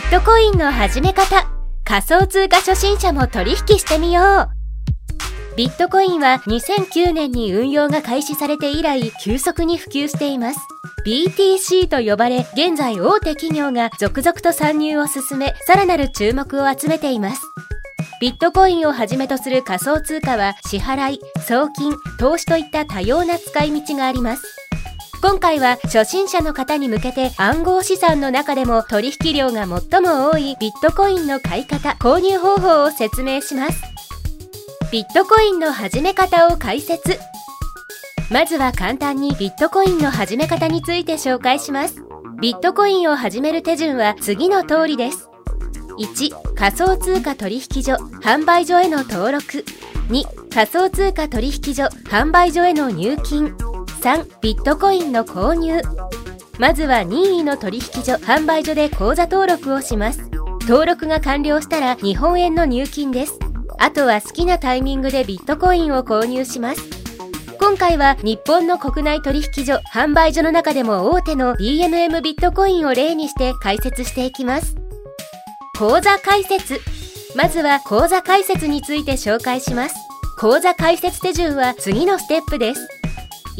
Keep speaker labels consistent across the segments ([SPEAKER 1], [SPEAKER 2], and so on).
[SPEAKER 1] ビットコインの始め方仮想通貨初心者も取引してみよう。ビットコインは2009年に運用が開始されて以来急速に普及しています。BTC と呼ばれ現在大手企業が続々と参入を進めさらなる注目を集めています。ビットコインをはじめとする仮想通貨は支払い、送金、投資といった多様な使い道があります。今回は初心者の方に向けて暗号資産の中でも取引量が最も多いビットコインの買い方、購入方法を説明します。ビットコインの始め方を解説。まずは簡単にビットコインの始め方について紹介します。ビットコインを始める手順は次の通りです。1仮想通貨取引所販売所への登録。2仮想通貨取引所販売所への入金。3ビットコインの購入まずは任意の取引所販売所で口座登録をします登録が完了したら日本円の入金ですあとは好きなタイミングでビットコインを購入します。今回は日本の国内取引所、販売所の中でも大手の DMM ビットコインを例にして解説していきます。口座開設。まずは口座開設について紹介します。口座開設手順は次のステップです。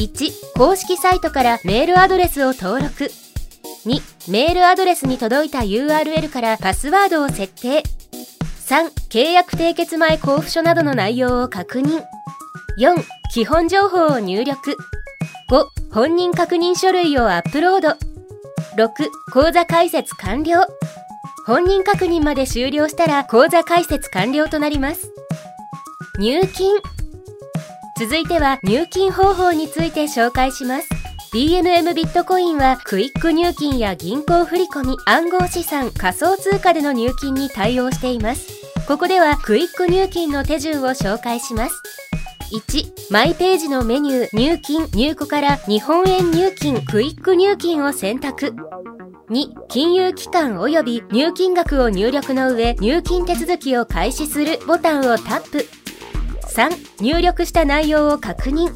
[SPEAKER 1] 1、公式サイトからメールアドレスを登録。2、メールアドレスに届いた URL からパスワードを設定。3、契約締結前交付書などの内容を確認。4、基本情報を入力。5、本人確認書類をアップロード。6、口座開設完了。本人確認まで終了したら口座開設完了となります。入金。続いては入金方法について紹介します。DMM ビットコインはクイック入金や銀行振込、暗号資産、仮想通貨での入金に対応しています。ここではクイック入金の手順を紹介します。1、マイページのメニュー、入金、入庫から日本円入金、クイック入金を選択。2、金融機関及び入金額を入力の上、入金手続きを開始するボタンをタップ。3、入力した内容を確認。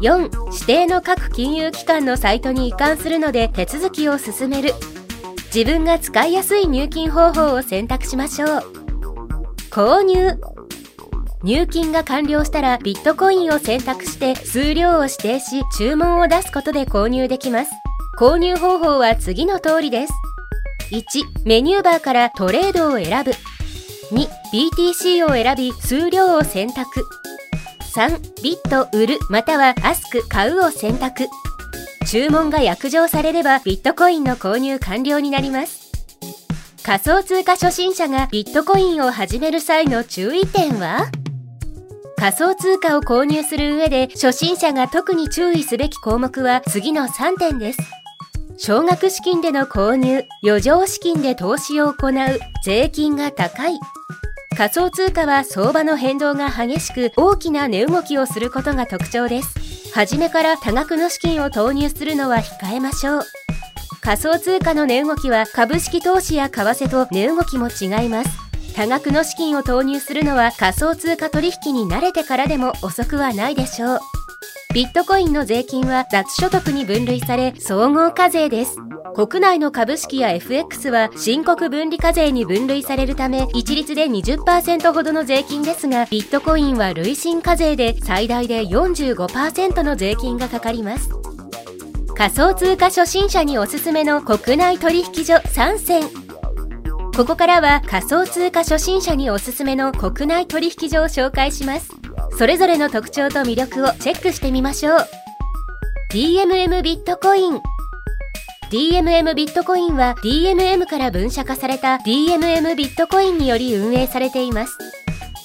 [SPEAKER 1] 4、指定の各金融機関のサイトに移管するので手続きを進める。自分が使いやすい入金方法を選択しましょう。購入入金が完了したらビットコインを選択して数量を指定し注文を出すことで購入できます。購入方法は次の通りです。1、メニューバーからトレードを選ぶ。2、BTC を選び数量を選択。3、ビット売るまたはアスク買うを選択。注文が約定されればビットコインの購入完了になります。仮想通貨初心者がビットコインを始める際の注意点は？仮想通貨を購入する上で初心者が特に注意すべき項目は次の3点です。少額資金での購入、余剰資金で投資を行う、税金が高い。仮想通貨は相場の変動が激しく大きな値動きをすることが特徴です。初めから多額の資金を投入するのは控えましょう。仮想通貨の値動きは株式投資や為替と値動きも違います。多額の資金を投入するのは仮想通貨取引に慣れてからでも遅くはないでしょう。ビットコインの税金は雑所得に分類され総合課税です。国内の株式や FX は申告分離課税に分類されるため一律で20%ほどの税金ですがビットコインは累進課税で最大で45%の税金がかかります。仮想通貨初心者におすすめの国内取引所3選ここからは仮想通貨初心者におすすめの国内取引所を紹介しますそれぞれの特徴と魅力をチェックしてみましょう。DMM ビットコイン。DMM ビットコインは DMM から分社化された DMM ビットコインにより運営されています。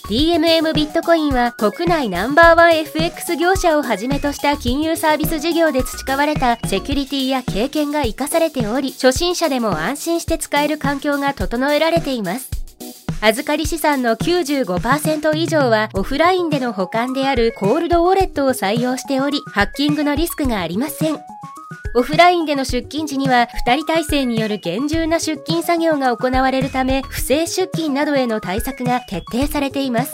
[SPEAKER 1] DMM ビットコインは国内ナンバーワン FX 業者をはじめとした金融サービス事業で培われたセキュリティや経験が活かされており、初心者でも安心して使える環境が整えられています。預かり資産の95%以上はオフラインでの保管であるコールドウォレットを採用しており、ハッキングのリスクがありません。オフラインでの出勤時には2人体制による厳重な出勤作業が行われるため不正出勤などへの対策が徹底されています。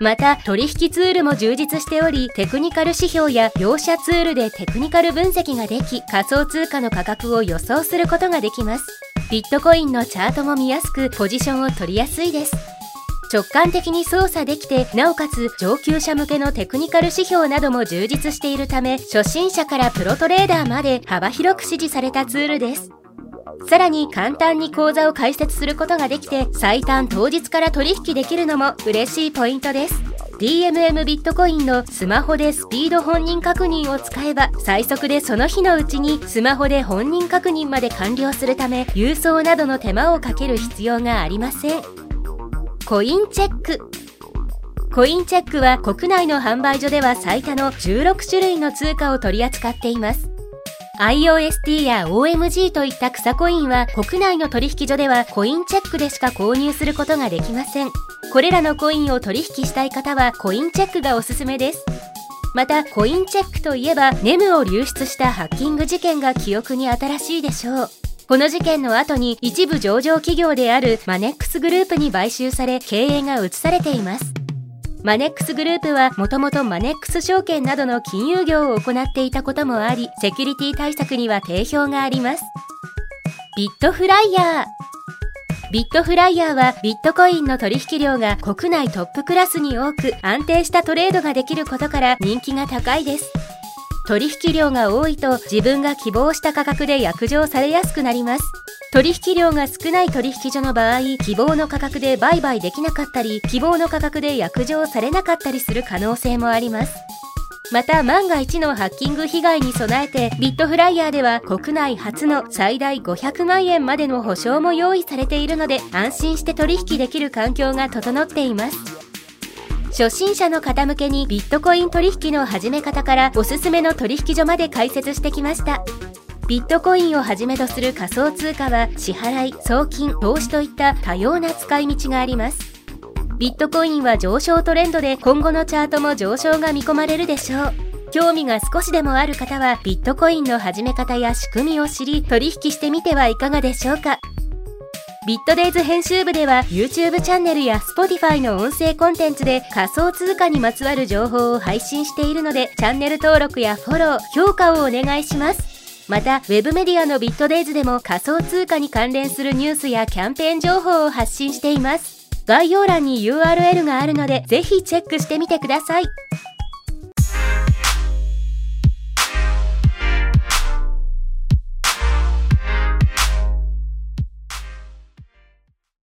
[SPEAKER 1] また取引ツールも充実しておりテクニカル指標や業者ツールでテクニカル分析ができ仮想通貨の価格を予想することができますビットコインのチャートも見やすくポジションを取りやすいです。直感的に操作できてなおかつ上級者向けのテクニカル指標なども充実しているため初心者からプロトレーダーまで幅広く支持されたツールです。さらに簡単に口座を開設することができて最短当日から取引できるのも嬉しいポイントです。DMM ビットコインのスマホでスピード本人確認を使えば最速でその日のうちにスマホで本人確認まで完了するため郵送などの手間をかける必要がありません。コインチェック。コインチェックは国内の販売所では最多の16種類の通貨を取り扱っています。IOST や OMG といった草コインは国内の取引所ではコインチェックでしか購入することができません。これらのコインを取引したい方はコインチェックがおすすめです。またコインチェックといえばネムを流出したハッキング事件が記憶に新しいでしょう。この事件の後に一部上場企業であるマネックスグループに買収され経営が移されています。マネックスグループはもともとマネックス証券などの金融業を行っていたこともあり、セキュリティ対策には定評があります。ビットフライヤービットフライヤーはビットコインの取引量が国内トップクラスに多く安定したトレードができることから人気が高いです。取引量が多いと自分が希望した価格で約定されやすくなります。取引量が少ない取引所の場合、希望の価格で売買できなかったり、希望の価格で約定されなかったりする可能性もあります。また万が一のハッキング被害に備えてビットフライヤーでは国内初の最大500万円までの保証も用意されているので安心して取引できる環境が整っています。初心者の方向けにビットコイン取引の始め方からおすすめの取引所まで解説してきました。ビットコインをはじめとする仮想通貨は支払い、送金、投資といった多様な使い道があります。ビットコインは上昇トレンドで今後のチャートも上昇が見込まれるでしょう。興味が少しでもある方はビットコインの始め方や仕組みを知り取引してみてはいかがでしょうか。ビットデイズ編集部では YouTube チャンネルや Spotify の音声コンテンツで仮想通貨にまつわる情報を配信しているのでチャンネル登録やフォロー、評価をお願いします。また、ウェブメディアのビットデイズでも仮想通貨に関連するニュースやキャンペーン情報を発信しています。概要欄に URL があるので、ぜひチェックしてみてください。